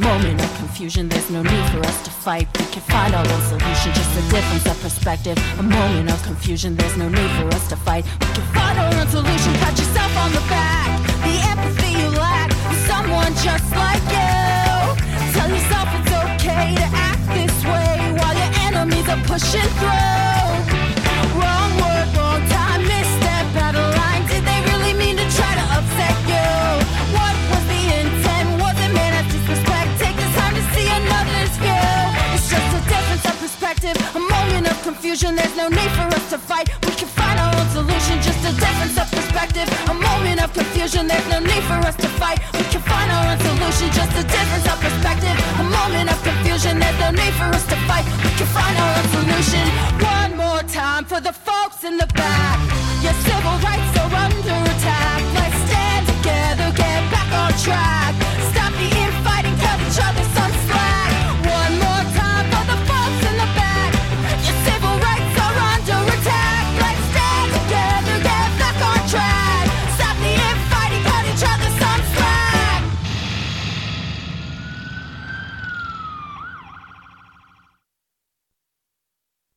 moment of confusion, there's no need for us to fight. We can find our own solution, just a difference of perspective. A moment of confusion, there's no need for us to fight. We can find our own solution, pat yourself on the back. The empathy you lack someone just like you. Tell yourself it's okay to act this way while your enemies are pushing through. Confusion. There's no need for us to fight. We can find our own solution, just a difference of perspective, a moment of confusion. There's no need for us to fight. We can find our own solution, just a difference of perspective, a moment of confusion. There's no need for us to fight. We can find our own solution. One more time for the folks in the back. Your civil rights are under attack. Let's stand together, get back on track. Stop the infighting, cut each other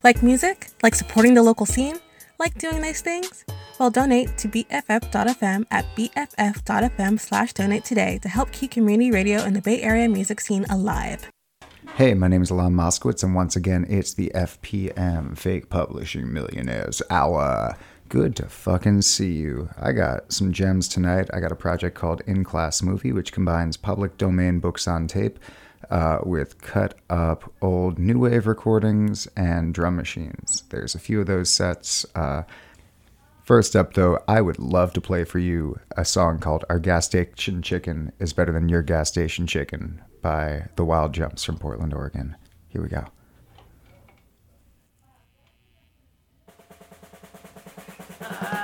Like music? Like supporting the local scene? Like doing nice things? Well, donate to BFF.fm at BFF.fm slash donate today to help keep community radio and the Bay Area music scene alive. Hey, my name is Alon Moskowitz, and once again, it's the FPM Fake Publishing Millionaires Hour. Good to fucking see you. I got some gems tonight. I got a project called In Class Movie, which combines public domain books on tape uh, with cut up old new wave recordings and drum machines. There's a few of those sets. Uh, First up, though, I would love to play for you a song called Our Gas Station Chicken is Better Than Your Gas Station Chicken by The Wild Jumps from Portland, Oregon. Here we go. Ha ha ha!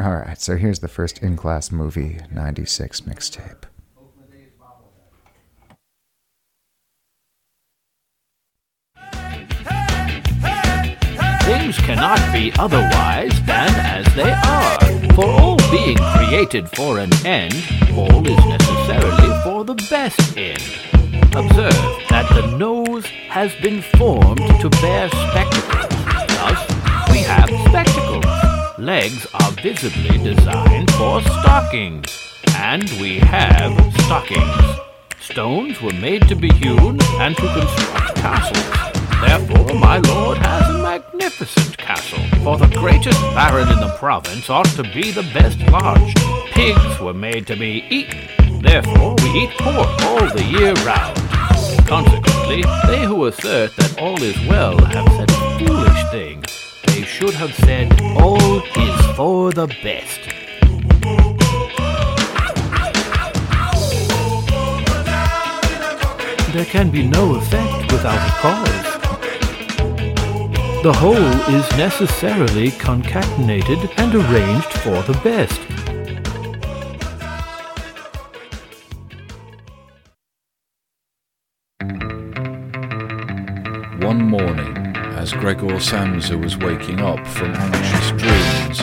All right, so here's the first in class movie 96 mixtape. Things cannot be otherwise than as they are. For all being created for an end, all is necessarily for the best end. Observe that the nose has been formed to bear spectacles. Thus, we have spectacles. Legs are visibly designed for stockings. And we have stockings. Stones were made to be hewn and to construct castles. Therefore, my lord has a magnificent castle, for the greatest baron in the province ought to be the best lodged. Pigs were made to be eaten, therefore we eat pork all the year round. Consequently, they who assert that all is well have said foolish thing. They should have said, all is for the best. There can be no effect without a cause. The whole is necessarily concatenated and arranged for the best. One morning, as Gregor Samsa was waking up from anxious dreams,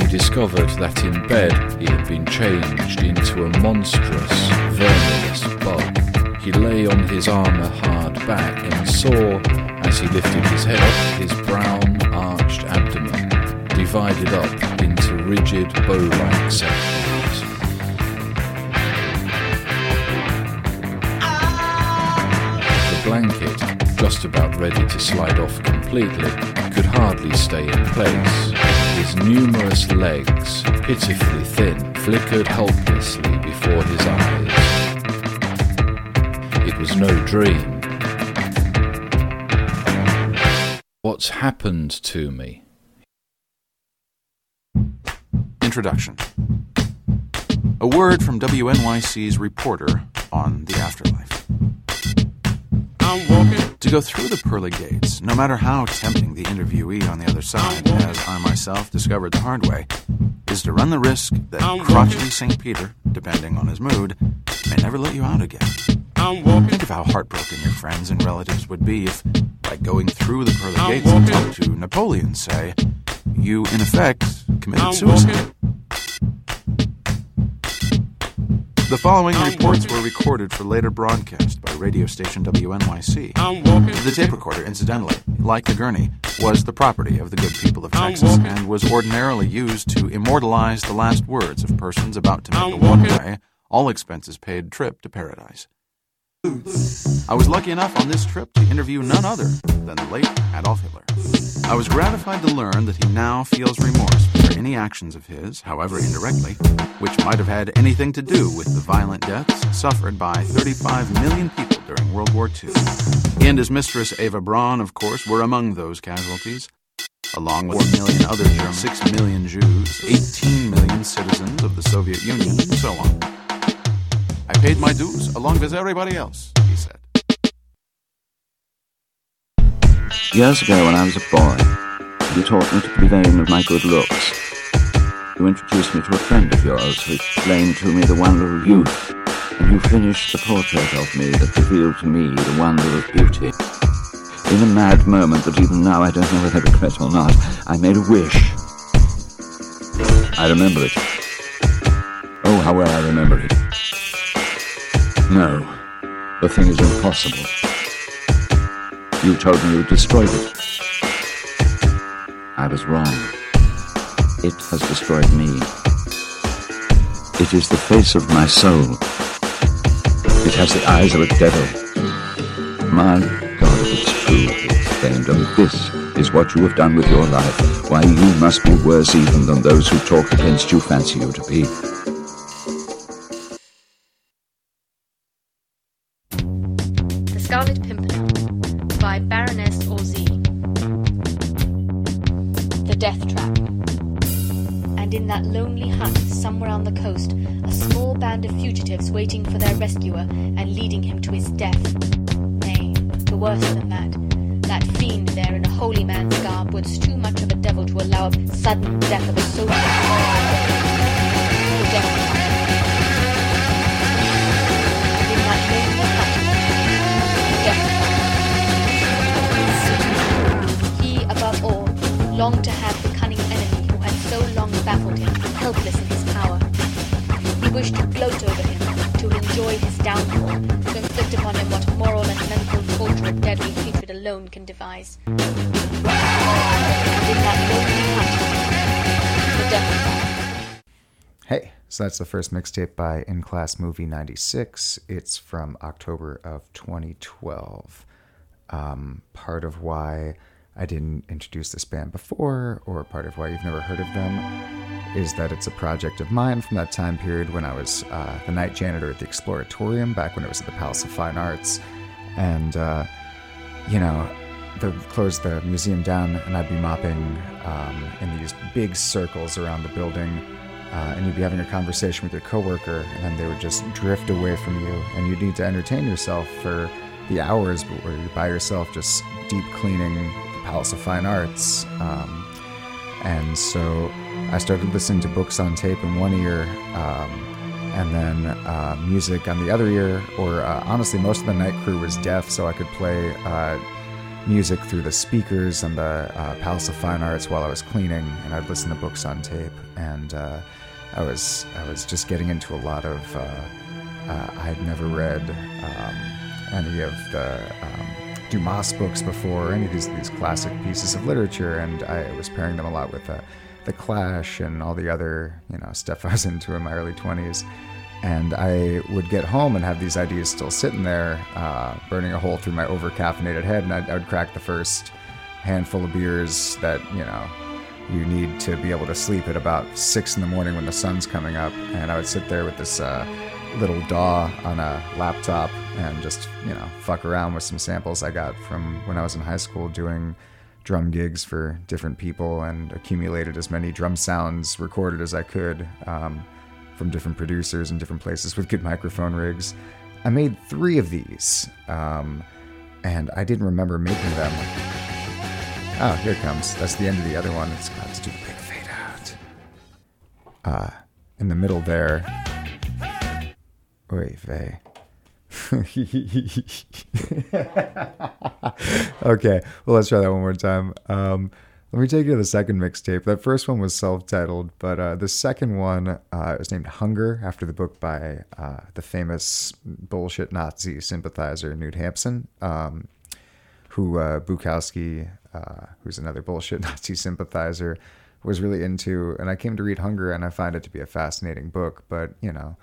he discovered that in bed he had been changed into a monstrous, verminous bug. He lay on his armour-hard back and saw, as he lifted his head up, his brown, arched abdomen divided up into rigid bow-like sections. The blanket, just about ready to slide off completely, could hardly stay in place. His numerous legs, pitifully thin, flickered helplessly before his eyes. It was no dream. What's happened to me? Introduction A word from WNYC's reporter on the afterlife. To go through the pearly gates, no matter how tempting the interviewee on the other side, as I myself discovered the hard way, is to run the risk that crotchety St. Peter, depending on his mood, may never let you out again. Think of how heartbroken your friends and relatives would be if, by going through the pearly gates and talk to Napoleon, say, you, in effect, committed suicide. The following reports were recorded for later broadcast by radio station WNYC. The tape recorder, incidentally, like the gurney, was the property of the good people of Texas and was ordinarily used to immortalize the last words of persons about to make a one way, all expenses paid trip to paradise. I was lucky enough on this trip to interview none other than the late Adolf Hitler. I was gratified to learn that he now feels remorse for any actions of his, however indirectly, which might have had anything to do with the violent deaths suffered by 35 million people during World War II. He and his mistress Eva Braun, of course, were among those casualties, along with 4 million other Germans, 6 million Jews, 18 million citizens of the Soviet Union, and so on. I paid my dues along with everybody else, he said. Years ago, when I was a boy, you taught me to be vain of my good looks. You introduced me to a friend of yours who explained to me the wonder of youth, and you finished the portrait of me that revealed to me the wonder of beauty. In a mad moment that even now I don't know whether I regret or not, I made a wish. I remember it. Oh, how well I remember it. No, the thing is impossible. You told me you destroyed it. I was wrong. It has destroyed me. It is the face of my soul. It has the eyes of a devil. My God, it's true, he exclaimed, and this is what you have done with your life, why you must be worse even than those who talk against you fancy you to be. The first mixtape by In Class Movie 96. It's from October of 2012. Um, part of why I didn't introduce this band before, or part of why you've never heard of them, is that it's a project of mine from that time period when I was uh, the night janitor at the Exploratorium, back when it was at the Palace of Fine Arts. And, uh, you know, they closed the museum down, and I'd be mopping um, in these big circles around the building uh, and you'd be having a conversation with your coworker, and then they would just drift away from you, and you'd need to entertain yourself for the hours where you're by yourself, just deep cleaning the Palace of Fine Arts. Um, and so I started listening to books on tape in one ear, um, and then uh, music on the other ear. Or uh, honestly, most of the night crew was deaf, so I could play uh, music through the speakers and the uh, Palace of Fine Arts while I was cleaning, and I'd listen to books on tape. And uh, I was I was just getting into a lot of. Uh, uh I'd never read um, any of the um, Dumas books before, any of these these classic pieces of literature, and I was pairing them a lot with uh, the Clash and all the other you know stuff I was into in my early twenties. And I would get home and have these ideas still sitting there, uh, burning a hole through my over caffeinated head, and I'd, I would crack the first handful of beers that you know you need to be able to sleep at about six in the morning when the sun's coming up. And I would sit there with this uh, little DAW on a laptop and just, you know, fuck around with some samples I got from when I was in high school doing drum gigs for different people and accumulated as many drum sounds recorded as I could um, from different producers in different places with good microphone rigs. I made three of these, um, and I didn't remember making them. Oh, here it comes. That's the end of the other one. It's got to do the big fade out. Uh, in the middle there. Wait, Vay. okay, well, let's try that one more time. Um, let me take you to the second mixtape. That first one was self titled, but uh, the second one uh, is named Hunger after the book by uh, the famous bullshit Nazi sympathizer Knut Hamsun, um, who uh, Bukowski uh, who's another bullshit Nazi sympathizer, was really into. And I came to read Hunger, and I find it to be a fascinating book. But you know,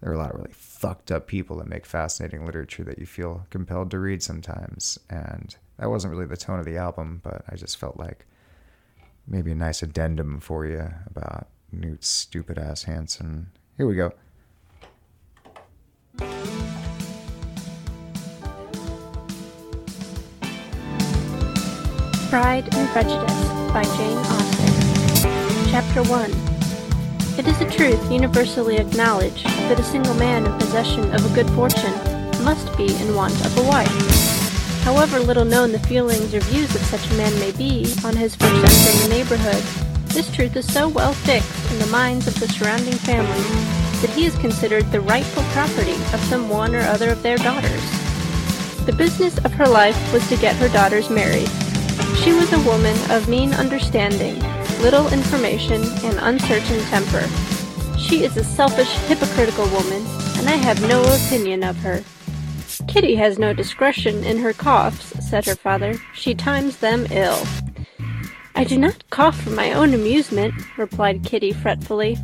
there are a lot of really fucked up people that make fascinating literature that you feel compelled to read sometimes. And that wasn't really the tone of the album, but I just felt like maybe a nice addendum for you about Knut's stupid ass Hamsun. Here we go. Pride and Prejudice by Jane Austen. Chapter 1 It is a truth universally acknowledged that a single man in possession of a good fortune must be in want of a wife. However little known the feelings or views of such a man may be on his first entering the neighborhood, this truth is so well fixed in the minds of the surrounding families that he is considered the rightful property of some one or other of their daughters. The business of her life was to get her daughters married, she was a woman of mean understanding, little information, and uncertain temper. She is a selfish, hypocritical woman, and I have no opinion of her. Kitty has no discretion in her coughs, said her father. She times them ill. I do not cough for my own amusement, replied Kitty fretfully.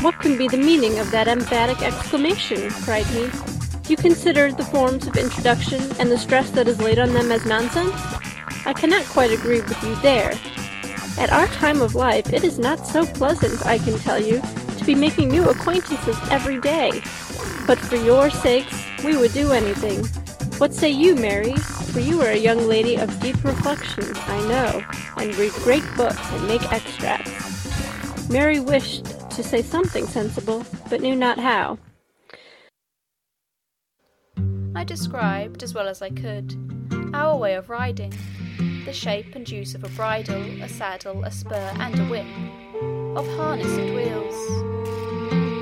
What can be the meaning of that emphatic exclamation? cried he. You consider the forms of introduction and the stress that is laid on them as nonsense? I cannot quite agree with you there. At our time of life, it is not so pleasant, I can tell you, to be making new acquaintances every day. But for your sakes, we would do anything. What say you, Mary? For you are a young lady of deep reflection, I know, and read great books and make extracts. Mary wished to say something sensible, but knew not how. I described, as well as I could, our way of riding, the shape and use of a bridle, a saddle, a spur, and a whip, of harness and wheels.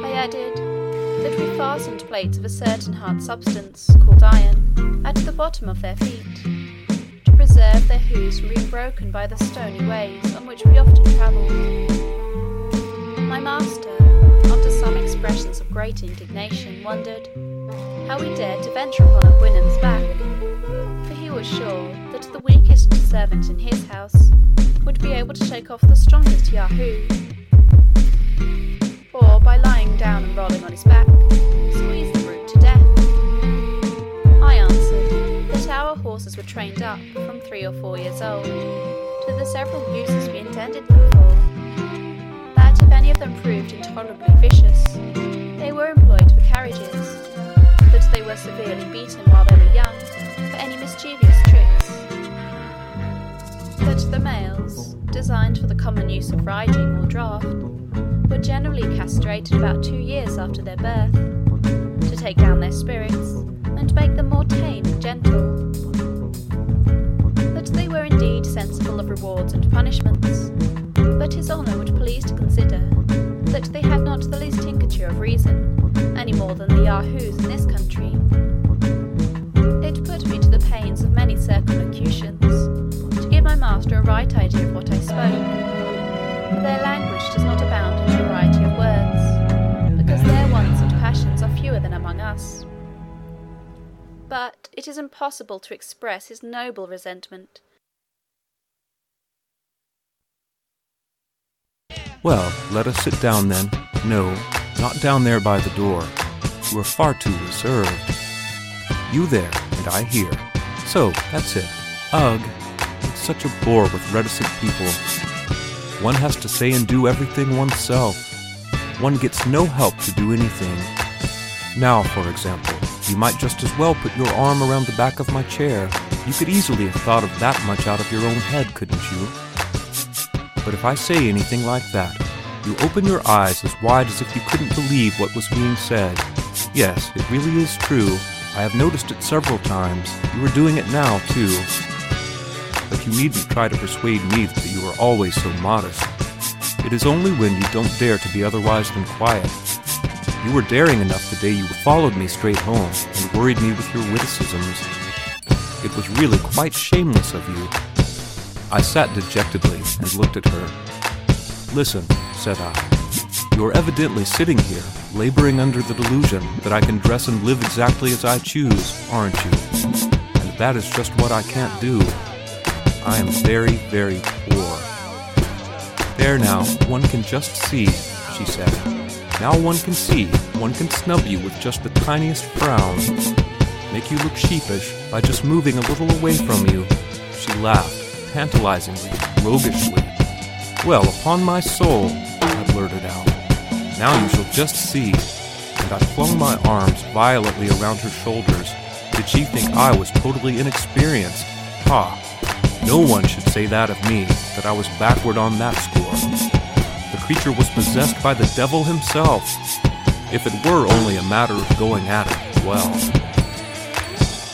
I added that we fastened plates of a certain hard substance, called iron, at the bottom of their feet, to preserve their hoofs from being broken by the stony ways on which we often travelled. My master, after some expressions of great indignation, wondered how we dared to venture upon a Houyhnhnm's back, for he was sure that the weakest servant in his house would be able to shake off the strongest Yahoo, or by lying down and rolling on his back, squeeze the brute to death. I answered that our horses were trained up from three or four years old to the several uses we intended them for, that if any of them proved intolerably vicious, they were employed for carriages that they were severely beaten while they were young for any mischievous tricks. That the males, designed for the common use of riding or draught, were generally castrated about two years after their birth, to take down their spirits and make them more tame and gentle. That they were indeed sensible of rewards and punishments, but his honour would please to consider that they had not the least tincture of reason any more than the Yahoos in this country. It put me to the pains of many circumlocutions, to give my master a right idea of what I spoke. For their language does not abound among us. But it is impossible to express his noble resentment. Well, let us sit down then. No, not down there by the door. You are far too reserved. You there, and I here. So, that's it. Ugh. It's such a bore with reticent people. One has to say and do everything oneself. One gets no help to do anything. Now, for example, you might just as well put your arm around the back of my chair. You could easily have thought of that much out of your own head, couldn't you? But if I say anything like that, you open your eyes as wide as if you couldn't believe what was being said. Yes, it really is true. I have noticed it several times. You are doing it now, too. But you needn't try to persuade me that you are always so modest. It is only when you don't dare to be otherwise than quiet. You were daring enough the day you followed me straight home and worried me with your witticisms. It was really quite shameless of you. I sat dejectedly and looked at her. Listen, said I. You are evidently sitting here, laboring under the delusion that I can dress and live exactly as I choose, aren't you? And that is just what I can't do. I am very, very poor. There now, one can just see, she said. Now one can see, one can snub you with just the tiniest frown, make you look sheepish by just moving a little away from you. She laughed, tantalizingly, roguishly. Well, upon my soul, I blurted out. Now you shall just see. And I flung my arms violently around her shoulders. Did she think I was totally inexperienced? Ha! No one should say that of me, that I was backward on that score. Creature was possessed by the devil himself. If it were only a matter of going at it, well.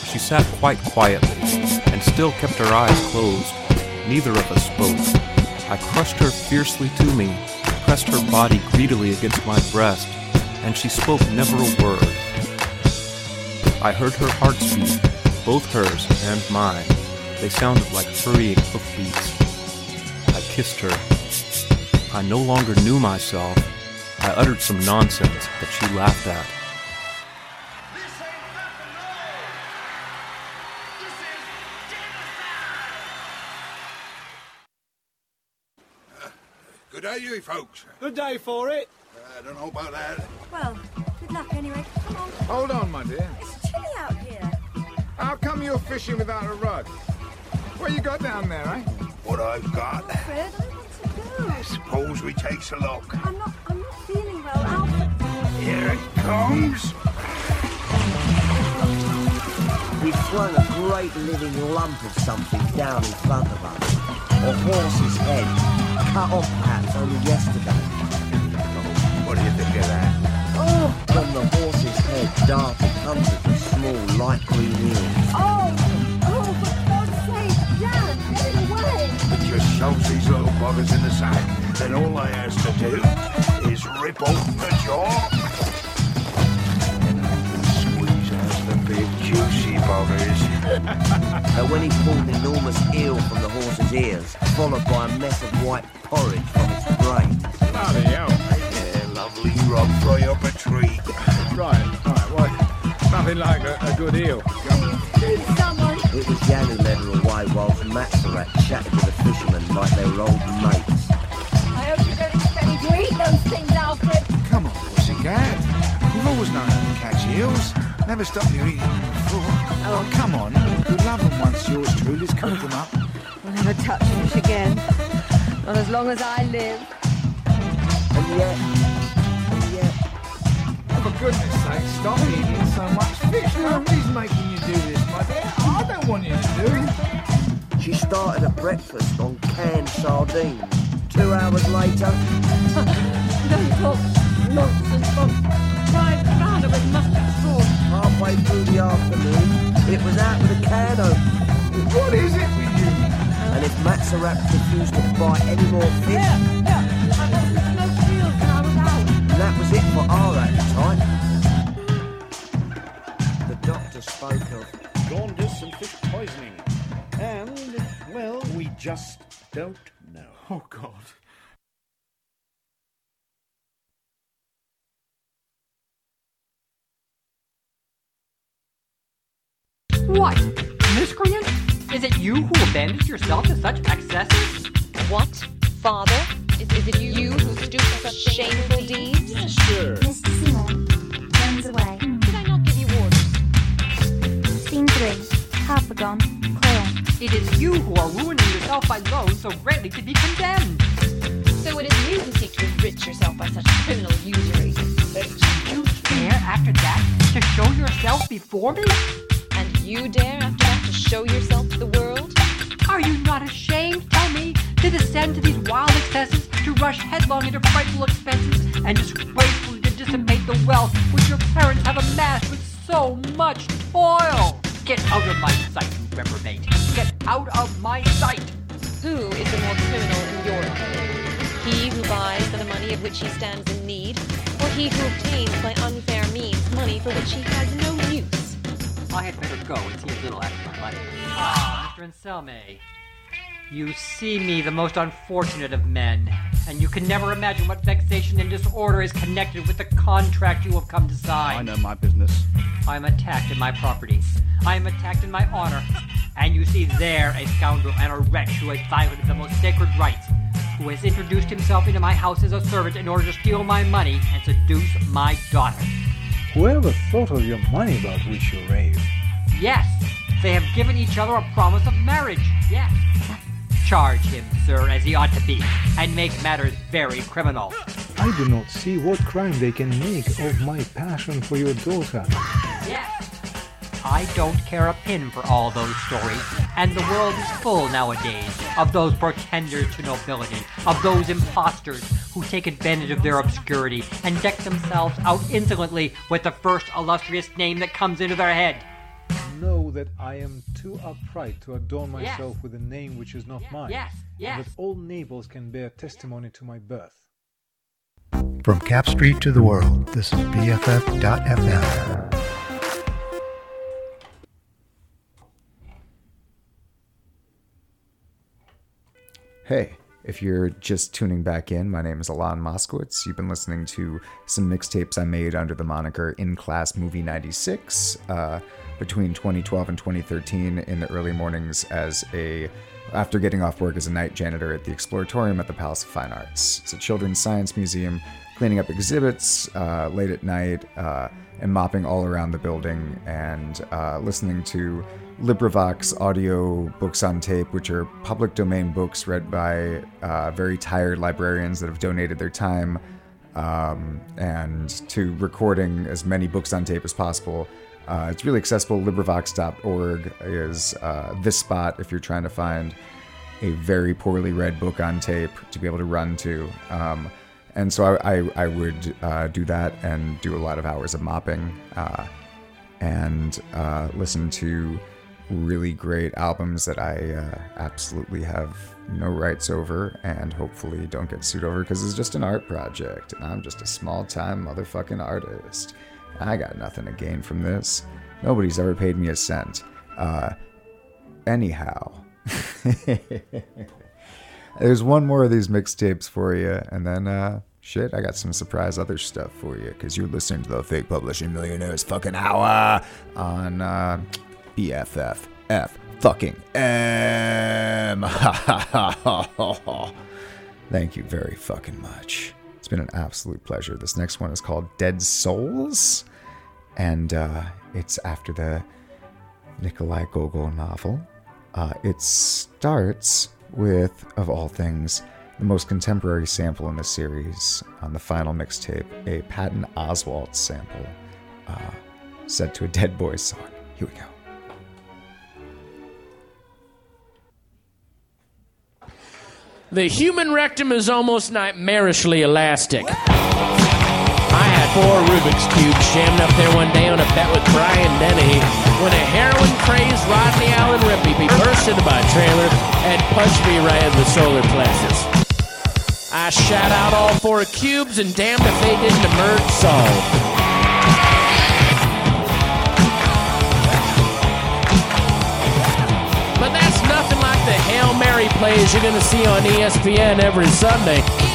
She sat quite quietly, and still kept her eyes closed. Neither of us spoke. I crushed her fiercely to me, pressed her body greedily against my breast, and she spoke never a word. I heard her heart's beat, both hers and mine. They sounded like hurrying hoofbeats. I kissed her. I no longer knew myself. I uttered some nonsense that she laughed at. Good day, you folks. Good day for it. I don't know about that. Well, good luck anyway. Come on. Hold on, my dear. It's chilly out here. How come you're fishing without a rod? What you got down there, eh? What I've got. Fred, I want to go. Suppose we takes a look. I'm not, I'm not feeling well. Alfred. Here it comes. We've thrown a great living lump of something down in front of us. A horse's head, cut off perhaps only yesterday. What do you think of that? Oh! From the horse's head darted hundreds of small light green ears. Oh! Oh, for God's sake, Dan, just shoves these little buggers in the sack. Then all I has to do is rip open the jaw. And squeeze out the big juicy buggers. and when he pulled an enormous eel from the horse's ears, followed by a mess of white porridge from its brain. Bloody hell. Yeah, lovely rub fry up a tree. Right, right, well, nothing like a, a good eel. It was Jan who led her away whilst Matzerath chatted with fishermen like they were old mates. I hope you don't expect me to eat those things, Alfred. Come on, pussycat. You've always known how to catch eels. Never stopped you eating them before. Oh, oh come on. You love them once yours truly's cooked them up. I'll never touch fish again. Not as long as I live. And yet, and yet, Oh, for goodness sake, stop eating so much fish. Nobody's making you do this, my dear. I don't want you to do it. She started a breakfast on canned sardines. Two hours later, Don't talk nonsense, Bob. Fried flounder with mustard sauce. halfway through the afternoon, it was out with a can open. What is it with you? And if Matzerath refused to buy any more fish, Yeah, yeah. I wanted no seals when I was out. that was it for our appetite. The time. The doctor spoke of jaundice and fish poisoning. And, well, we just don't know. Oh, God. What? Miscreant? Is it you who abandoned yourself to such excesses? What? Father? Is, is it you who stooped to such shameful deeds? Sure. Mr. Seymour turns away. Did I not give you orders? Scene 3. Harpagon, Cleon. It is you who are ruining yourself by loans so greatly to be condemned. So it is you who seek to enrich yourself by such criminal usury. But you dare after that to show yourself before me? And you dare after that to show yourself to the world? Are you not ashamed, tell me, to descend to these wild excesses, to rush headlong into frightful expenses, and disgracefully to dissipate the wealth which your parents have amassed with so much toil? Get out of my sight, you reprobate! Get out of my sight! Who is the more criminal in your opinion? He who buys for the money of which he stands in need, or he who obtains by unfair means money for which he has no use? I had better go and see a little after my money. Ah, Mr. Anselme. You see me the most unfortunate of men, and you can never imagine what vexation and disorder is connected with the contract you have come to sign. I know my business. I am attacked in my property. I am attacked in my honor. And you see there a scoundrel and a wretch who has violated the most sacred rights, who has introduced himself into my house as a servant in order to steal my money and seduce my daughter. Whoever thought of your money about which you rave? Yes, they have given each other a promise of marriage. Yes. Charge him, sir, as he ought to be, and make matters very criminal. I do not see what crime they can make of my passion for your daughter. Yes. I don't care a pin for all those stories, and the world is full nowadays of those pretenders to nobility, of those impostors who take advantage of their obscurity and deck themselves out insolently with the first illustrious name that comes into their head. Know that I am too upright to adorn myself with a name which is not mine, yes, yes. and that all neighbors can bear testimony to my birth. From Cap Street to the world, this is BFF.FM. Hey, if you're just tuning back in, my name is Alan Moskowitz. You've been listening to some mixtapes I made under the moniker In Class Movie 96 uh, between 2012 and 2013 in the early mornings as a after getting off work as a night janitor at the Exploratorium at the Palace of Fine Arts. It's a children's science museum, cleaning up exhibits uh, late at night uh, and mopping all around the building and uh, listening to LibriVox audio books on tape, which are public domain books read by uh, very tired librarians that have donated their time um, and to recording as many books on tape as possible. Uh, it's really accessible. LibriVox.org is uh, this spot if you're trying to find a very poorly read book on tape to be able to run to. Um, and so I, I, I would uh, do that and do a lot of hours of mopping uh, and uh, listen to really great albums that I uh, absolutely have no rights over and hopefully don't get sued over because it's just an art project and I'm just a small time motherfucking artist. I got nothing to gain from this. Nobody's ever paid me a cent. Uh, anyhow, there's one more of these mixtapes for you, and then uh, shit, I got some surprise other stuff for you because you're listening to the Fake Publishing Millionaires fucking hour on uh, BFF F fucking M. Thank you very fucking much. It's been an absolute pleasure. This next one is called Dead Souls, and uh, it's after the Nikolai Gogol novel. Uh, it starts with, of all things, the most contemporary sample in the series on the final mixtape, a Patton Oswalt sample uh, set to a Dead Boys song. Here we go. The human rectum is almost nightmarishly elastic. I had four Rubik's Cubes jammed up there one day on a bet with Brian Dennehy when a heroin crazed Rodney Allen Rippy burst into my trailer and punched me right in the solar plexus. I shot out all four cubes and damned if they didn't emerge solved. But that's nothing like the Hail Mary plays you're going to see on ESPN every Sunday.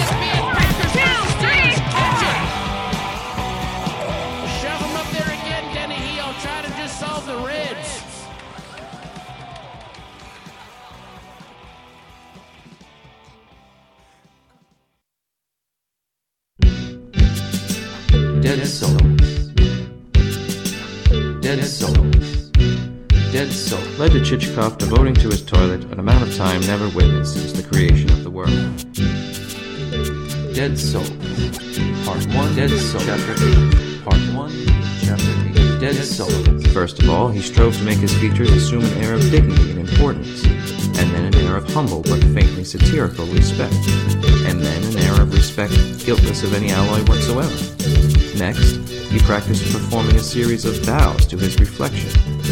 Dead Soul. Part 1. Dead Soul. Chapter 8. Part 1. Chapter 8. Dead Soul. First of all, he strove to make his features assume an air of dignity and importance, and then an air of humble but faintly satirical respect, and then an air of respect guiltless of any alloy whatsoever. Next, he practiced performing a series of bows to his reflection,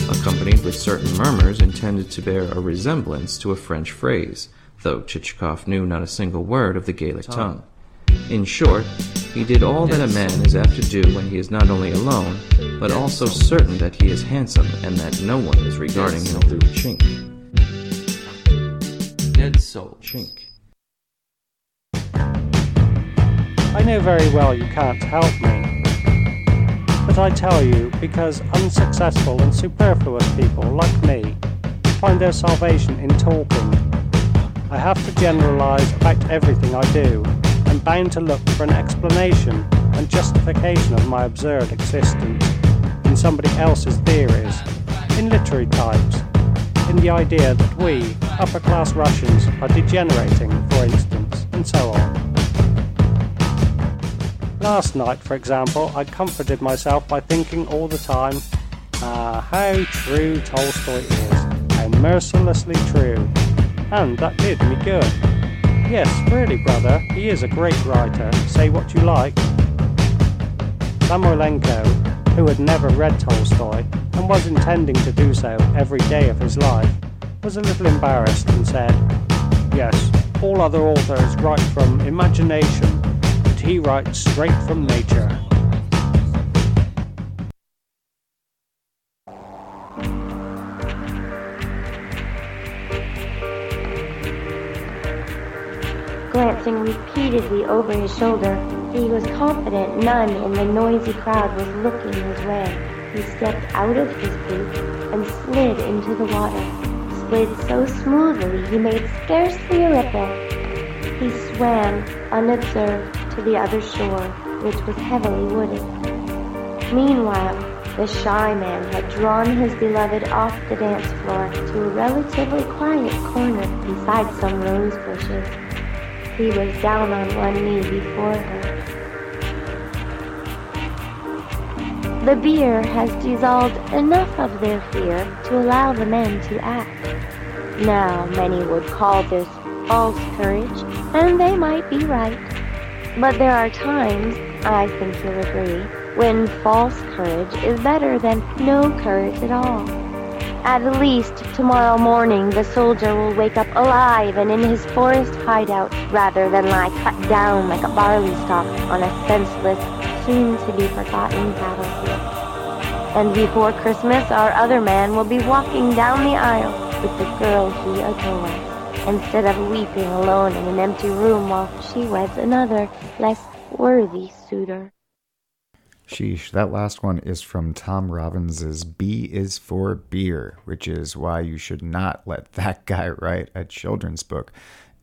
accompanied with certain murmurs intended to bear a resemblance to a French phrase, though Chichikov knew not a single word of the Gaelic tongue. In short, he did all that a man is apt to do when he is not only alone, but also certain that he is handsome and that no one is regarding him through a chink. Dead soul chink. I know very well you can't help me. But I tell you because unsuccessful and superfluous people like me find their salvation in talking. I have to generalize about everything I do. I'm bound to look for an explanation and justification of my absurd existence in somebody else's theories, in literary types, in the idea that we, upper class Russians, are degenerating, for instance, and so on. Last night, for example, I comforted myself by thinking all the time, ah, how true Tolstoy is, how mercilessly true. And that did me good. Yes, really, brother, he is a great writer, say what you like. Samoylenko, who had never read Tolstoy and was intending to do so every day of his life, was a little embarrassed and said, Yes, all other authors write from imagination, but he writes straight from nature. Glancing repeatedly over his shoulder, he was confident none in the noisy crowd was looking his way. He stepped out of his booth and slid into the water. Slid so smoothly he made scarcely a ripple. He swam unobserved to the other shore, which was heavily wooded. Meanwhile, the shy man had drawn his beloved off the dance floor to a relatively quiet corner beside some rose bushes. He was down on one knee before her. The beer has dissolved enough of their fear to allow the men to act. Now, many would call this false courage, and they might be right. But there are times, I think you'll agree, when false courage is better than no courage at all. At least tomorrow morning the soldier will wake up alive and in his forest hideout rather than lie cut down like a barley stalk on a senseless, soon-to-be-forgotten battlefield. And before Christmas our other man will be walking down the aisle with the girl he adores, instead of weeping alone in an empty room while she weds another, less worthy suitor. Sheesh, that last one is from Tom Robbins's B is for Beer, which is why you should not let that guy write a children's book.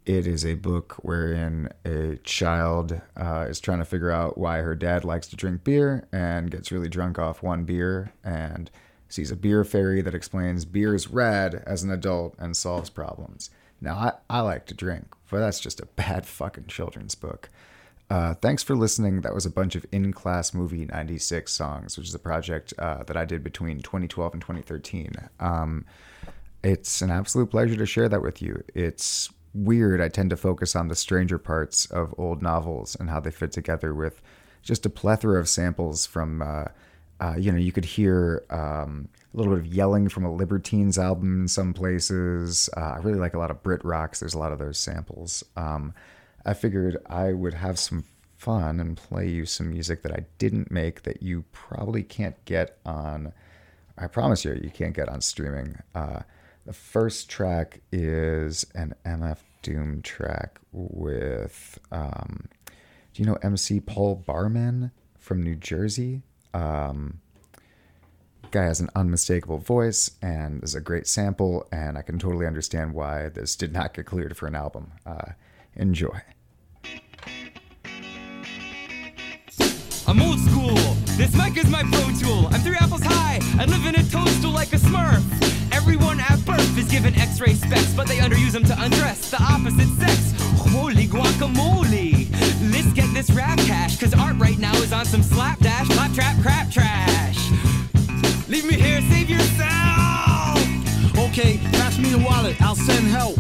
It is a book wherein a child uh, is trying to figure out why her dad likes to drink beer and gets really drunk off one beer and sees a beer fairy that explains beer is rad as an adult and solves problems. Now, I, I like to drink, but that's just a bad fucking children's book. Uh, thanks for listening. That was a bunch of in class movie 96 songs, which is a project uh, that I did between 2012 and 2013. Um, it's an absolute pleasure to share that with you. It's weird. I tend to focus on the stranger parts of old novels and how they fit together with just a plethora of samples from, uh, uh, you know, you could hear um, a little bit of yelling from a Libertines album in some places. Uh, I really like a lot of Brit rocks. There's a lot of those samples. Um, I figured I would have some fun and play you some music that I didn't make that you probably can't get on. I promise you, you can't get on streaming. Uh, The first track is an MF Doom track with, um, do you know MC Paul Barman from New Jersey? Um, guy has an unmistakable voice and is a great sample, and I can totally understand why this did not get cleared for an album. Uh, enjoy. I'm old school. This mic is my pro tool. I'm three apples high. I live in a toadstool like a smurf. Everyone at birth is given x-ray specs, but they underuse them to undress the opposite sex. Holy guacamole. Let's get this rap cash, cause art right now is on some slapdash, claptrap, crap trash. Leave me here, save yourself. Okay, pass me the wallet, I'll send help.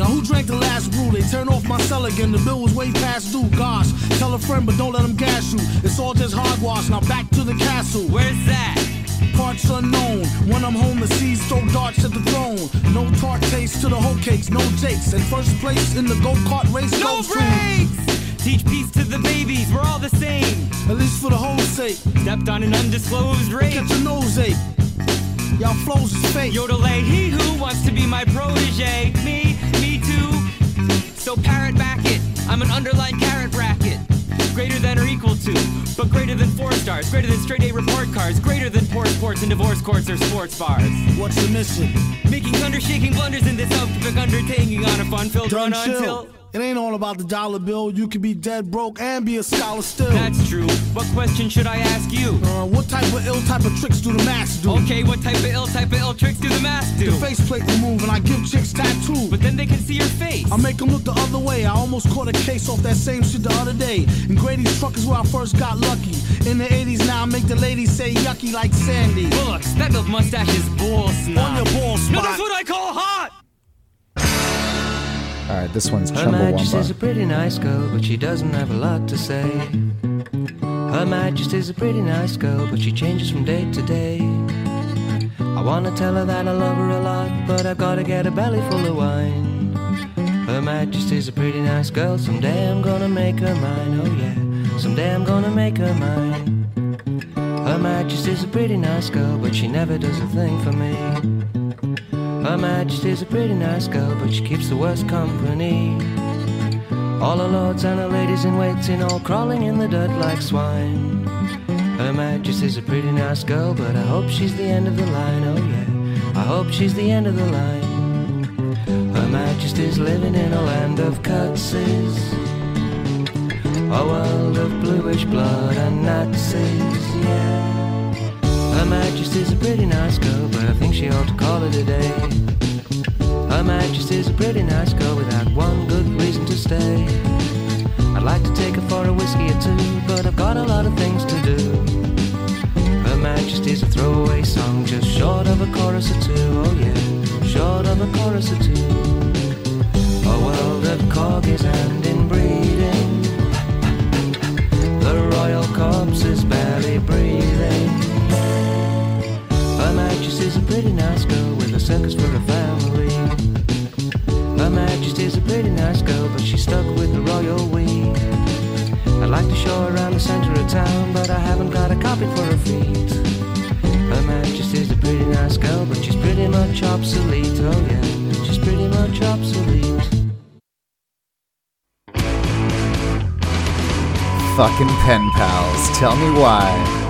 Now who drank the last brew? They turn off my cell again. The bill was way past due. Gosh, tell a friend, but don't let them gas you. It's all just hogwash. Now back to the castle. Where's that? Parts unknown. When I'm home, the seas throw darts at the throne. No tart taste to the whole cakes, no jakes. And first place in the go kart race. No breaks! Teach peace to the babies, we're all the same. At least for the whole sake. Stepped on an undisclosed rape. Get your nose ache. Y'all flows is fake. Yodelay, he who wants to be my protege. Me. So parrot back it. I'm an underlined carrot bracket. Greater than or equal to, but greater than four stars, greater than straight A report cards, greater than poor sports and divorce courts or sports bars. What's the mission? Making thunder shaking blunders in this outfit undertaking on a fun filled run until. It ain't all about the dollar bill. You could be dead broke and be a scholar still. That's true. What question should I ask you? Uh, what type of ill type of tricks do the masks do? Okay, what type of ill type of ill tricks do the masks do? The faceplate remove and I give chicks tattoos. But then they can see your face. I make them look the other way. I almost caught a case off that same shit the other day. And Grady's truck is where I first got lucky. In the 80s now I make the ladies say yucky like Sandy. Bullocks, that milk mustache is bull snot. On your ball No, that's what I call hot! All right, this one's Her Majesty's a pretty nice girl, but she doesn't have a lot to say. Her Majesty's a pretty nice girl, but she changes from day to day. I wanna tell her that I love her a lot, but I've gotta get a belly full of wine. Her Majesty's a pretty nice girl, someday I'm gonna make her mine, oh yeah. Someday I'm gonna make her mine. Her Majesty's a pretty nice girl, but she never does a thing for me. Her Majesty's a pretty nice girl, but she keeps the worst company. All her lords and her ladies in waiting, all crawling in the dirt like swine. Her Majesty's a pretty nice girl, but I hope she's the end of the line, oh yeah. I hope she's the end of the line. Her Majesty's living in a land of curtsies. A world of bluish blood and Nazis, yeah. Her Majesty's a pretty nice girl, but I think she ought to call it a day. Her Majesty's a pretty nice girl without one good reason to stay. I'd like to take her for a whiskey or two, but I've got a lot of things to do. Her Majesty's a throwaway song, just short of a chorus or two, oh yeah, short of a chorus or two. A world of corgis and inbreeding. The royal corpse is barely breathing. Her Majesty's a pretty nice girl with a circus for a family. Her Majesty's a pretty nice girl, but she's stuck with the royal we. I'd like to show her around the center of town, but I haven't got a copy for her feet. Her Majesty's a pretty nice girl, but she's pretty much obsolete. Oh yeah, she's pretty much obsolete. Fucking pen pals. Tell me why.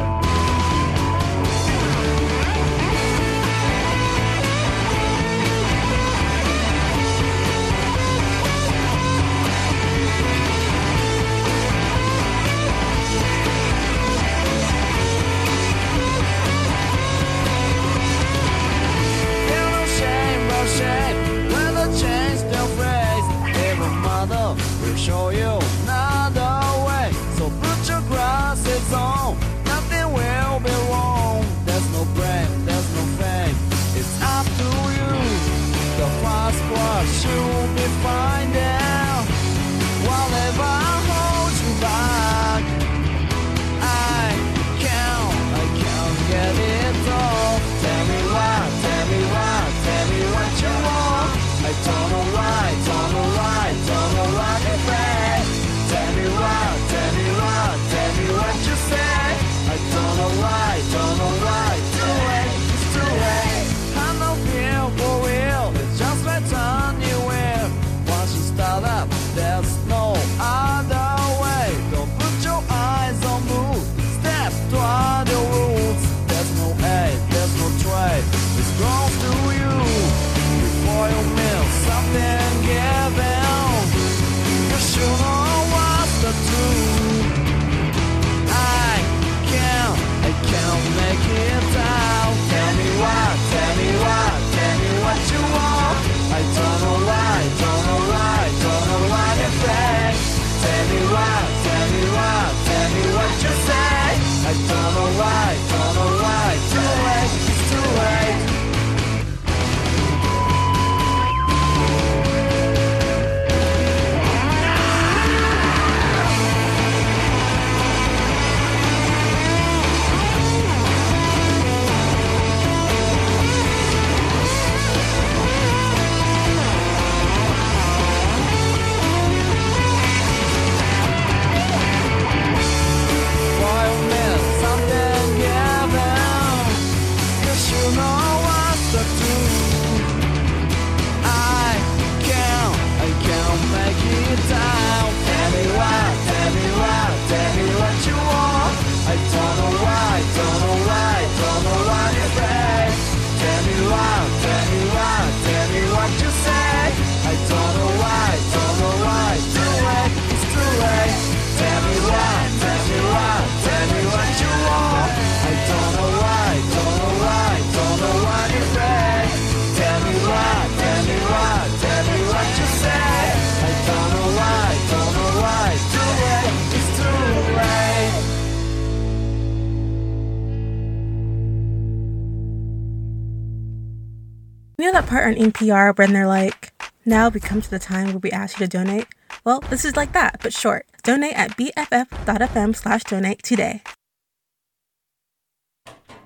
On NPR when they're like, now we come to the time where we ask you to donate? Well, this is like that, but short. Donate at bff.fm slash donate today.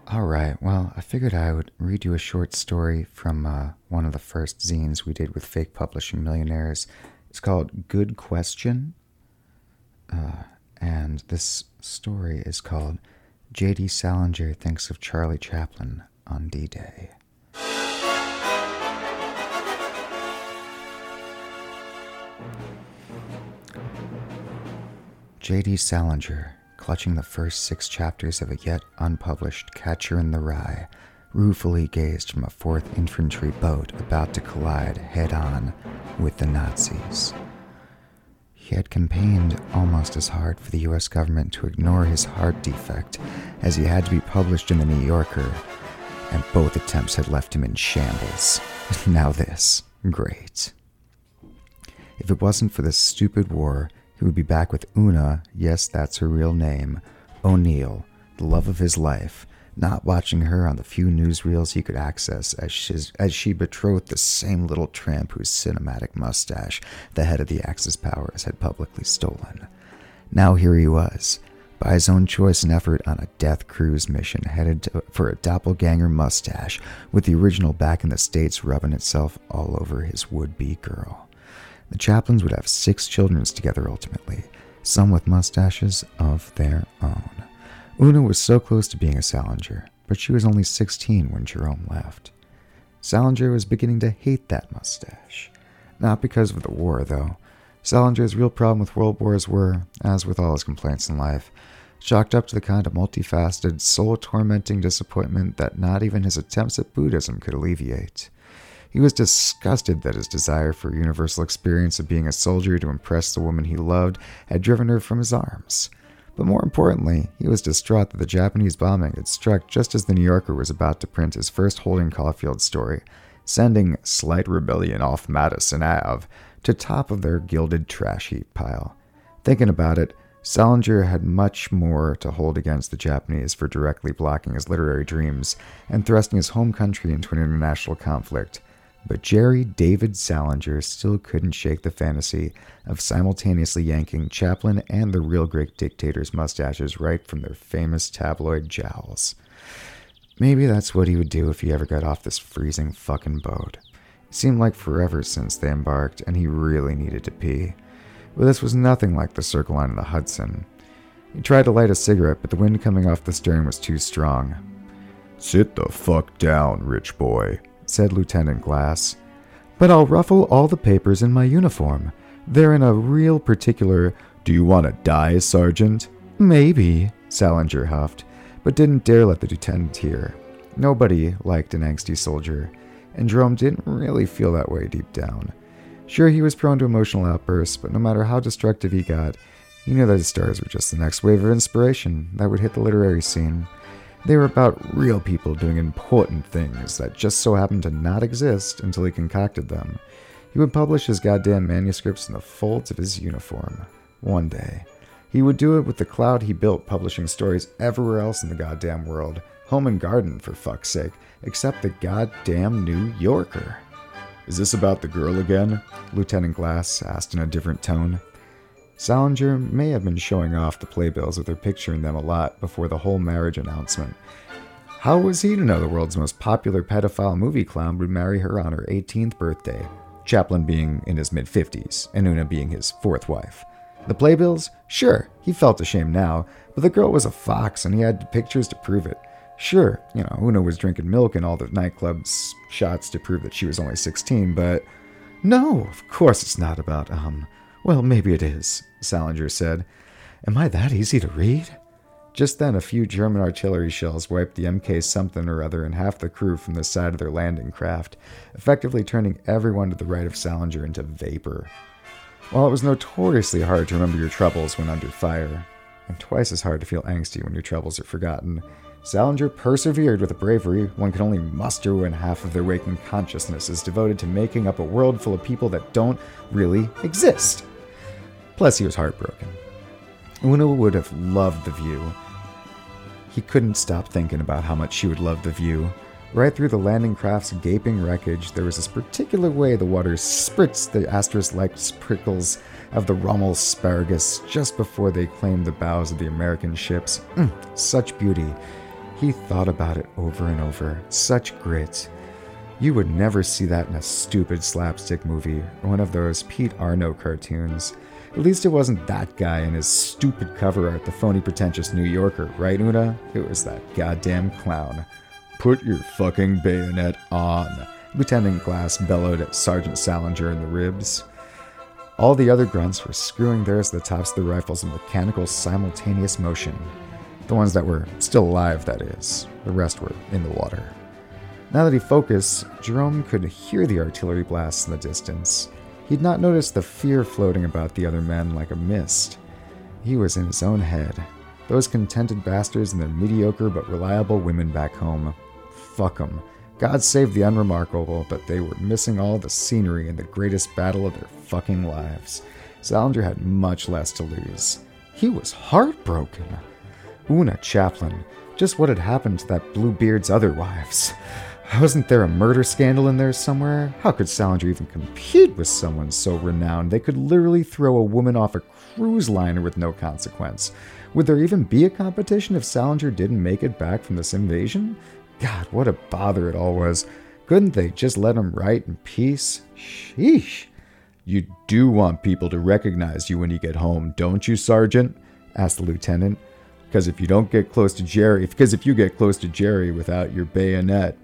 All right. Well, I figured I would read you a short story from uh, one of the first zines we did with Fake Publishing Millionaires. It's called Good Question. Uh, and this story is called J.D. Salinger Thinks of Charlie Chaplin on D Day. J.D. Salinger, clutching the first six chapters of a yet unpublished Catcher in the Rye, ruefully gazed from a 4th Infantry boat about to collide head on with the Nazis. He had campaigned almost as hard for the US government to ignore his heart defect as he had to be published in the New Yorker, and both attempts had left him in shambles. Now, this. Great. If it wasn't for this stupid war, he would be back with Oona, yes, that's her real name, O'Neill, the love of his life, not watching her on the few newsreels he could access as she, as she betrothed the same little tramp whose cinematic mustache the head of the Axis powers had publicly stolen. Now here he was, by his own choice and effort on a death cruise mission headed to, for a doppelganger mustache with the original back in the States rubbing itself all over his would be girl. The Chaplins would have six children together ultimately, some with mustaches of their own. Oona was so close to being a Salinger, but she was only 16 when Jerome left. Salinger was beginning to hate that mustache. Not because of the war, though. Salinger's real problem with world wars were, as with all his complaints in life, chalked up to the kind of multifaceted, soul tormenting disappointment that not even his attempts at Buddhism could alleviate. He was disgusted that his desire for universal experience of being a soldier to impress the woman he loved had driven her from his arms. But more importantly, he was distraught that the Japanese bombing had struck just as the New Yorker was about to print his first Holden Caulfield story, sending Slight Rebellion off Madison Ave to top of their gilded trash heap pile. Thinking about it, Salinger had much more to hold against the Japanese for directly blocking his literary dreams and thrusting his home country into an international conflict. But Jerry David Salinger still couldn't shake the fantasy of simultaneously yanking Chaplin and the real Greek dictator's mustaches right from their famous tabloid jowls. Maybe that's what he would do if he ever got off this freezing fucking boat. It seemed like forever since they embarked, and he really needed to pee. But this was nothing like the circle line of the Hudson. He tried to light a cigarette, but the wind coming off the stern was too strong. Sit the fuck down, rich boy, said Lieutenant Glass. But I'll ruffle all the papers in my uniform. They're in a real particular. Do you want to die, Sergeant? Maybe, Salinger huffed, but didn't dare let the lieutenant hear. Nobody liked an angsty soldier, and Jerome didn't really feel that way deep down. Sure, he was prone to emotional outbursts, but no matter how destructive he got, he knew that his stars were just the next wave of inspiration that would hit the literary scene. They were about real people doing important things that just so happened to not exist until he concocted them. He would publish his goddamn manuscripts in the folds of his uniform. One day. He would do it with the cloud he built publishing stories everywhere else in the goddamn world. Home and garden, for fuck's sake, except the goddamn New Yorker. Is this about the girl again? Lieutenant Glass asked in a different tone. Salinger may have been showing off the playbills with her picture in them a lot before the whole marriage announcement. How was he to know the world's most popular pedophile movie clown would marry her on her 18th birthday? Chaplin being in his mid 50s, and Oona being his fourth wife. The playbills? Sure, he felt ashamed now, but the girl was a fox and he had pictures to prove it. Sure, you know, Oona was drinking milk in all the nightclubs shots to prove that she was only 16, but no, of course it's not about, um, well, maybe it is, Salinger said. Am I that easy to read? Just then, a few German artillery shells wiped the MK something or other and half the crew from the side of their landing craft, effectively turning everyone to the right of Salinger into vapor. While it was notoriously hard to remember your troubles when under fire, and twice as hard to feel angsty when your troubles are forgotten, Salinger persevered with a bravery one can only muster when half of their waking consciousness is devoted to making up a world full of people that don't really exist. Plus, he was heartbroken. Oona would have loved the view. He couldn't stop thinking about how much she would love the view. Right through the landing craft's gaping wreckage, there was this particular way the water spritzed the asterisk like prickles of the Rommel asparagus just before they claimed the bows of the American ships. Mm, such beauty. He thought about it over and over. Such grit. You would never see that in a stupid slapstick movie or one of those Pete Arno cartoons. At least it wasn't that guy and his stupid cover art, the phony pretentious New Yorker, right, Oona? It was that goddamn clown. Put your fucking bayonet on, Lieutenant Glass bellowed at Sergeant Salinger in the ribs. All the other grunts were screwing theirs to the tops of the rifles in mechanical simultaneous motion. The ones that were still alive, that is. The rest were in the water. Now that he focused, Jerome could hear the artillery blasts in the distance. He'd not noticed the fear floating about the other men like a mist. He was in his own head. Those contented bastards and their mediocre but reliable women back home. Fuck 'em. God save the unremarkable, but they were missing all the scenery in the greatest battle of their fucking lives. Salinger had much less to lose. He was heartbroken. Oona Chaplin. Just what had happened to that Bluebeard's other wives? Wasn't there a murder scandal in there somewhere? How could Salinger even compete with someone so renowned they could literally throw a woman off a cruise liner with no consequence? Would there even be a competition if Salinger didn't make it back from this invasion? God, what a bother it all was. Couldn't they just let him write in peace? Sheesh. You do want people to recognize you when you get home, don't you, Sergeant? asked the lieutenant. Because if you don't get close to Jerry, because if you get close to Jerry without your bayonet,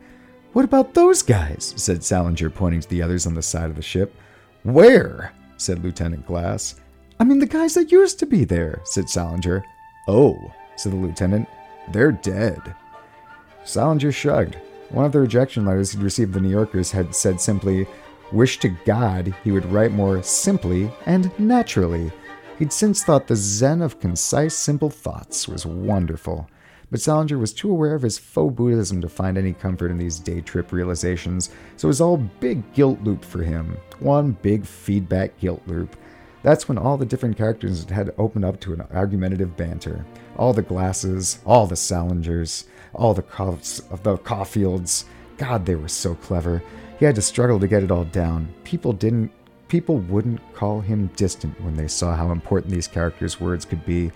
what about those guys? said Salinger, pointing to the others on the side of the ship. Where? said Lieutenant Glass. I mean, the guys that used to be there, said Salinger. Oh, said the lieutenant. They're dead. Salinger shrugged. One of the rejection letters he'd received the New Yorkers had said simply, Wish to God he would write more simply and naturally. He'd since thought the zen of concise, simple thoughts was wonderful. But Salinger was too aware of his faux Buddhism to find any comfort in these day trip realizations, so it was all big guilt loop for him. One big feedback guilt loop. That's when all the different characters had opened up to an argumentative banter. All the glasses, all the Salingers, all the, Caulf- the Caulfields. God, they were so clever. He had to struggle to get it all down. People didn't people wouldn't call him distant when they saw how important these characters' words could be.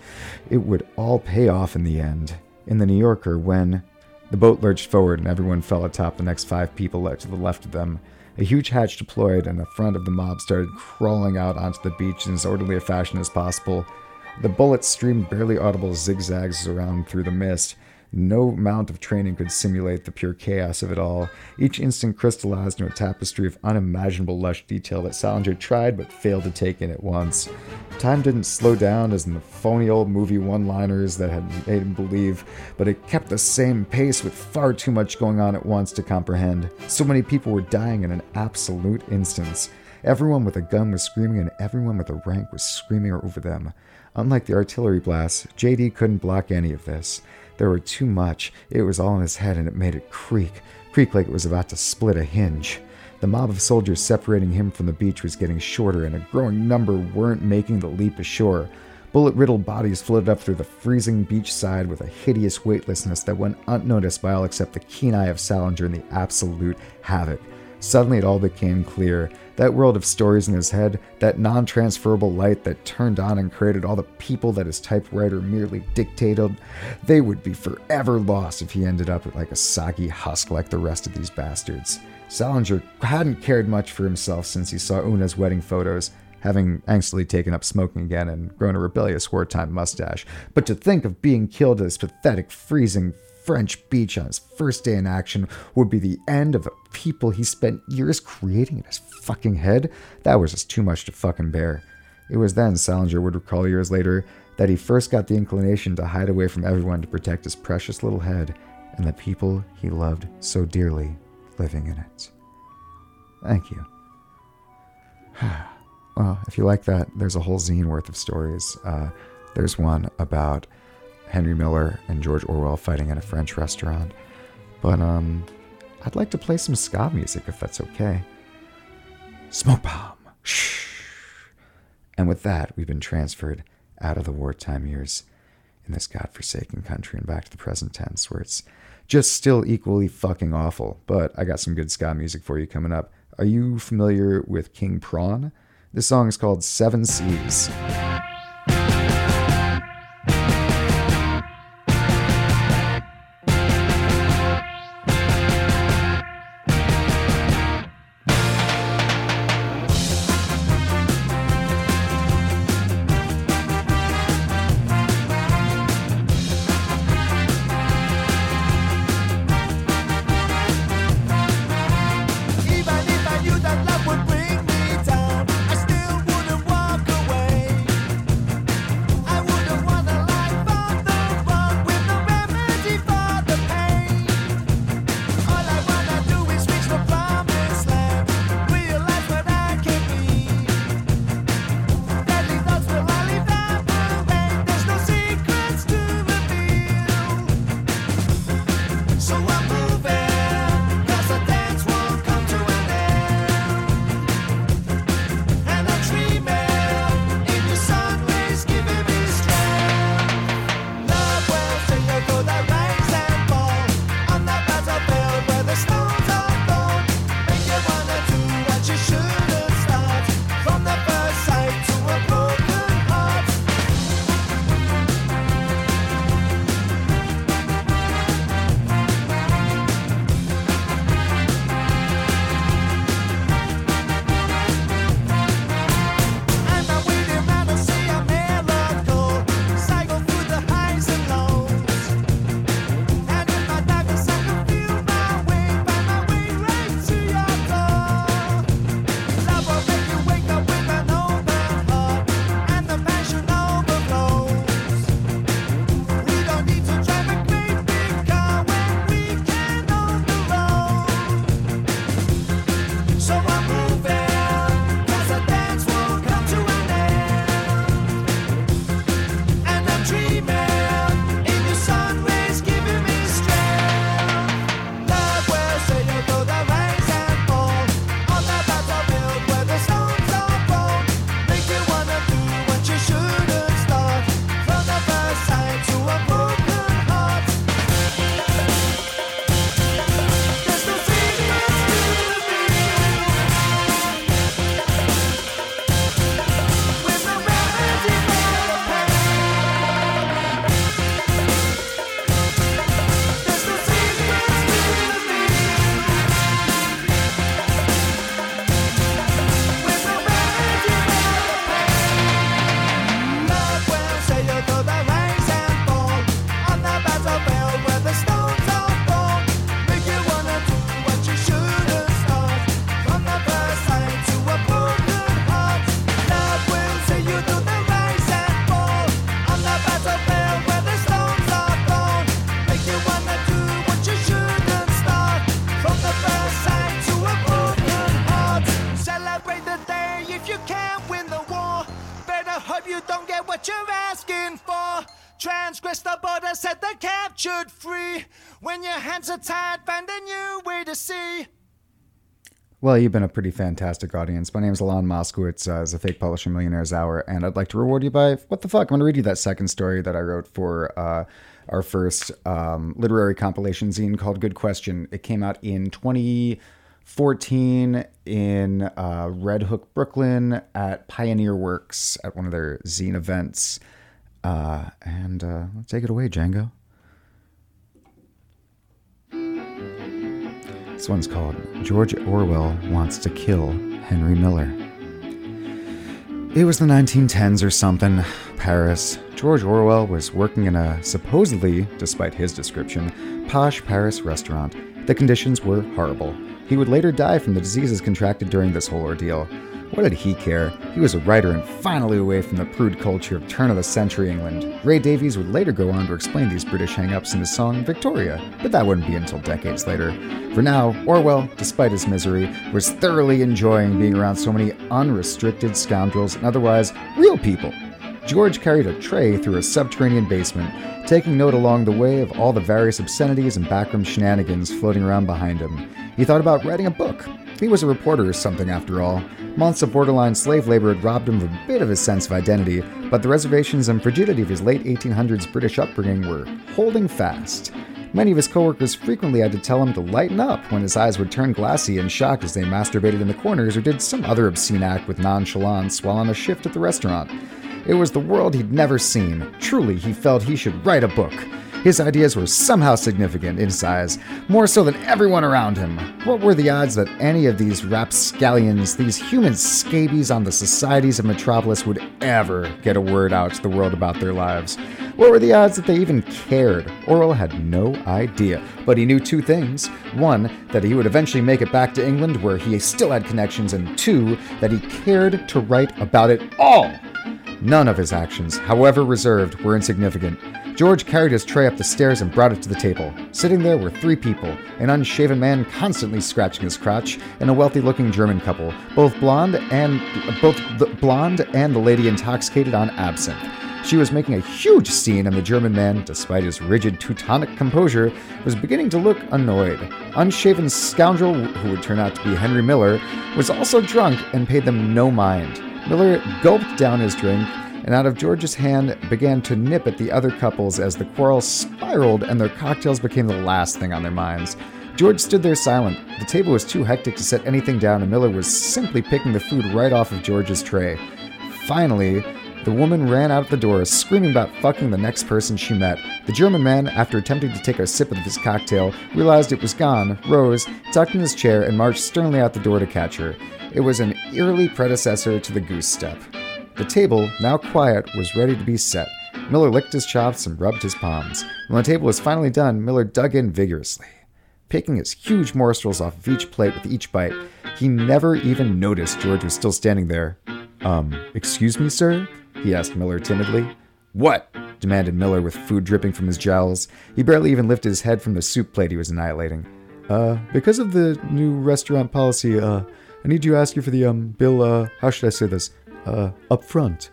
It would all pay off in the end. In the New Yorker, when the boat lurched forward and everyone fell atop the next five people to the left of them, a huge hatch deployed and the front of the mob started crawling out onto the beach in as orderly a fashion as possible. The bullets streamed barely audible zigzags around through the mist. No amount of training could simulate the pure chaos of it all. Each instant crystallized into a tapestry of unimaginable lush detail that Salinger tried but failed to take in at once. Time didn't slow down as in the phony old movie one liners that had made him believe, but it kept the same pace with far too much going on at once to comprehend. So many people were dying in an absolute instance. Everyone with a gun was screaming, and everyone with a rank was screaming over them. Unlike the artillery blasts, JD couldn't block any of this. There were too much. It was all in his head and it made it creak, creak like it was about to split a hinge. The mob of soldiers separating him from the beach was getting shorter, and a growing number weren't making the leap ashore. Bullet riddled bodies floated up through the freezing beach side with a hideous weightlessness that went unnoticed by all except the keen eye of Salinger and the absolute havoc. Suddenly it all became clear. That world of stories in his head, that non transferable light that turned on and created all the people that his typewriter merely dictated, they would be forever lost if he ended up like a soggy husk like the rest of these bastards. Salinger hadn't cared much for himself since he saw Oona's wedding photos, having angstily taken up smoking again and grown a rebellious wartime mustache. But to think of being killed as pathetic, freezing, French beach on his first day in action would be the end of the people he spent years creating in his fucking head, that was just too much to fucking bear. It was then, Salinger would recall years later, that he first got the inclination to hide away from everyone to protect his precious little head and the people he loved so dearly living in it. Thank you. well, if you like that, there's a whole zine worth of stories. Uh, there's one about Henry Miller and George Orwell fighting at a French restaurant. But um, I'd like to play some ska music if that's okay. Smoke bomb. Shh. And with that, we've been transferred out of the wartime years in this godforsaken country and back to the present tense, where it's Just still equally fucking awful. But I got some good ska music for you coming up. Are you familiar with King Prawn? This song is called Seven Seas. You've been a pretty fantastic audience. My name is Alon Moskowitz, uh, as a fake publisher millionaires hour, and I'd like to reward you by what the fuck? I'm going to read you that second story that I wrote for uh, our first um, literary compilation zine called Good Question. It came out in 2014 in uh, Red Hook, Brooklyn, at Pioneer Works at one of their zine events. Uh, and uh, take it away, Django. This one's called George Orwell Wants to Kill Henry Miller. It was the 1910s or something, Paris. George Orwell was working in a supposedly, despite his description, posh Paris restaurant. The conditions were horrible. He would later die from the diseases contracted during this whole ordeal. What did he care? He was a writer and finally away from the prude culture of turn of the century England. Ray Davies would later go on to explain these British hang ups in his song Victoria, but that wouldn't be until decades later. For now, Orwell, despite his misery, was thoroughly enjoying being around so many unrestricted scoundrels and otherwise real people. George carried a tray through a subterranean basement, taking note along the way of all the various obscenities and backroom shenanigans floating around behind him. He thought about writing a book. He was a reporter or something after all. Months of borderline slave labor had robbed him of a bit of his sense of identity, but the reservations and frigidity of his late 1800s British upbringing were holding fast. Many of his coworkers frequently had to tell him to lighten up when his eyes would turn glassy in shock as they masturbated in the corners or did some other obscene act with nonchalance while on a shift at the restaurant. It was the world he'd never seen. Truly, he felt he should write a book. His ideas were somehow significant in size, more so than everyone around him. What were the odds that any of these rapscallions, these human scabies on the societies of Metropolis, would ever get a word out to the world about their lives? What were the odds that they even cared? Orwell had no idea, but he knew two things. One, that he would eventually make it back to England where he still had connections, and two, that he cared to write about it all. None of his actions, however reserved, were insignificant. George carried his tray up the stairs and brought it to the table. Sitting there were three people an unshaven man constantly scratching his crotch, and a wealthy looking German couple, both blonde and both the blonde and the lady intoxicated on absinthe. She was making a huge scene, and the German man, despite his rigid Teutonic composure, was beginning to look annoyed. Unshaven scoundrel, who would turn out to be Henry Miller, was also drunk and paid them no mind. Miller gulped down his drink and out of George's hand began to nip at the other couples as the quarrel spiraled and their cocktails became the last thing on their minds. George stood there silent. The table was too hectic to set anything down, and Miller was simply picking the food right off of George's tray. Finally, the woman ran out of the door, screaming about fucking the next person she met. The German man, after attempting to take a sip of his cocktail, realized it was gone, rose, tucked in his chair, and marched sternly out the door to catch her. It was an eerily predecessor to the goose step. The table, now quiet, was ready to be set. Miller licked his chops and rubbed his palms. When the table was finally done, Miller dug in vigorously. Picking his huge morsels off of each plate with each bite, he never even noticed George was still standing there. Um, excuse me, sir? He asked Miller timidly. What? demanded Miller with food dripping from his jowls. He barely even lifted his head from the soup plate he was annihilating. Uh, because of the new restaurant policy, uh, I need to ask you for the, um, bill, uh, how should I say this? Uh, up front.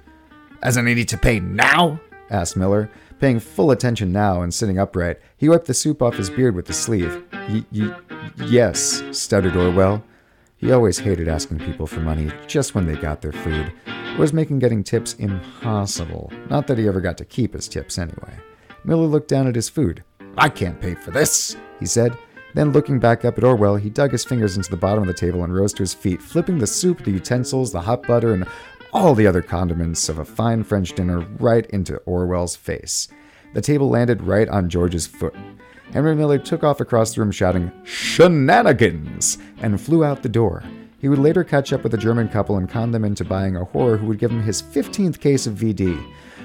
As in, I need to pay now? asked Miller, paying full attention now and sitting upright. He wiped the soup off his beard with the sleeve. Y- y- yes, stuttered Orwell. He always hated asking people for money just when they got their food. Was making getting tips impossible. Not that he ever got to keep his tips anyway. Miller looked down at his food. I can't pay for this, he said. Then, looking back up at Orwell, he dug his fingers into the bottom of the table and rose to his feet, flipping the soup, the utensils, the hot butter, and all the other condiments of a fine French dinner right into Orwell's face. The table landed right on George's foot. Henry Miller took off across the room shouting, Shenanigans! and flew out the door. He would later catch up with a German couple and con them into buying a whore who would give him his 15th case of VD.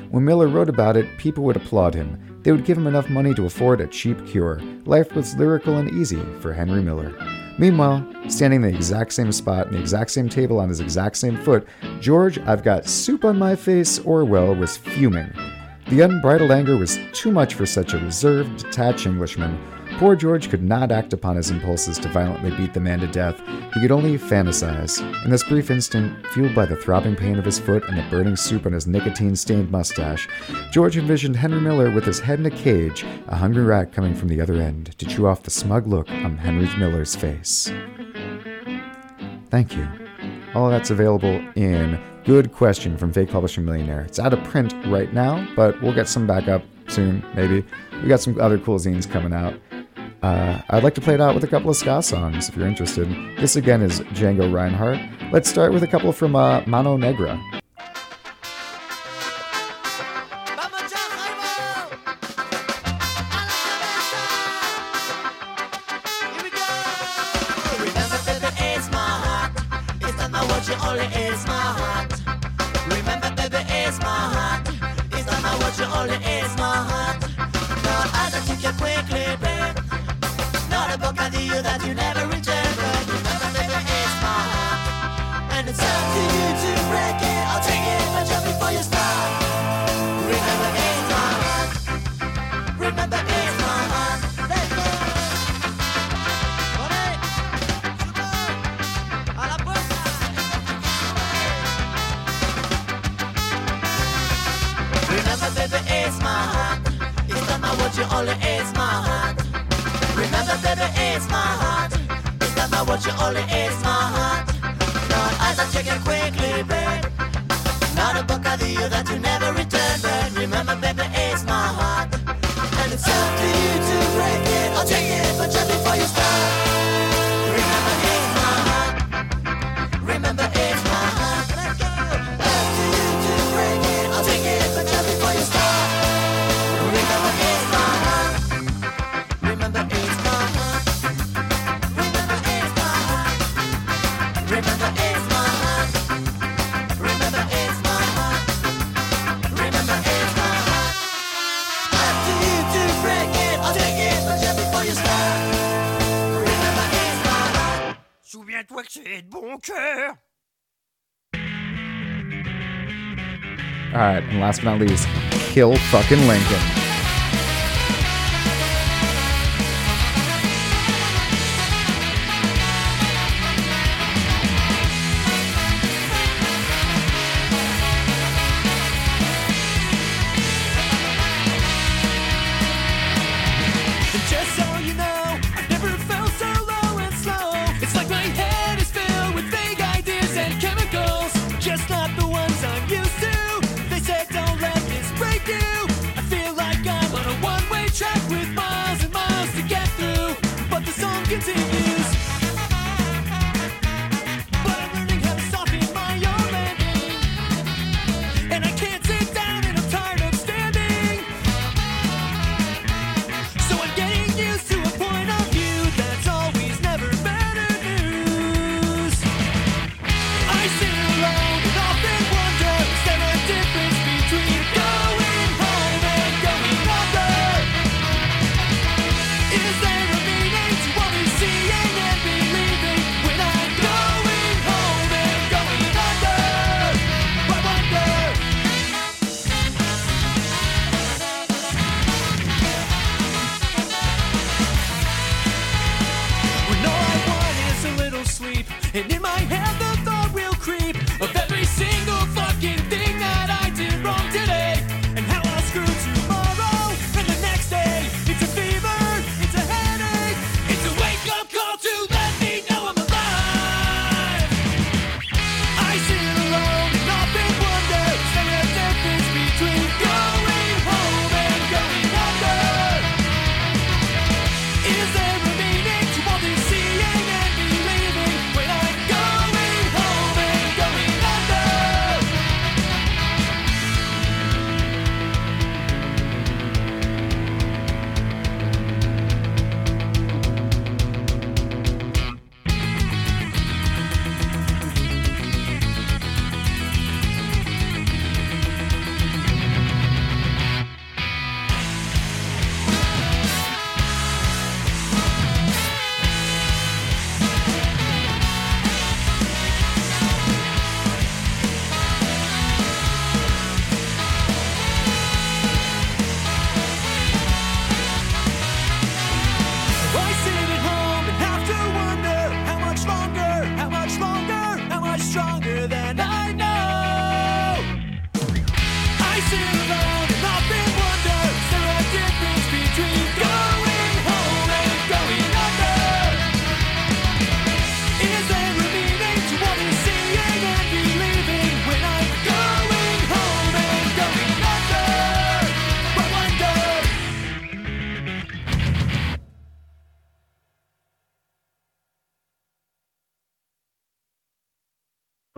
When Miller wrote about it, people would applaud him. They would give him enough money to afford a cheap cure. Life was lyrical and easy for Henry Miller. Meanwhile, standing in the exact same spot, in the exact same table, on his exact same foot, George, I've got soup on my face, Orwell was fuming. The unbridled anger was too much for such a reserved, detached Englishman. Poor George could not act upon his impulses to violently beat the man to death. He could only fantasize. In this brief instant, fueled by the throbbing pain of his foot and the burning soup on his nicotine stained mustache, George envisioned Henry Miller with his head in a cage, a hungry rat coming from the other end to chew off the smug look on Henry Miller's face. Thank you. All that's available in Good Question from Fake Publishing Millionaire. It's out of print right now, but we'll get some back up soon, maybe. We got some other cool zines coming out. Uh, I'd like to play it out with a couple of ska songs if you're interested. This again is Django Reinhardt. Let's start with a couple from uh, Mano Negra. Last but not least, kill fucking Lincoln.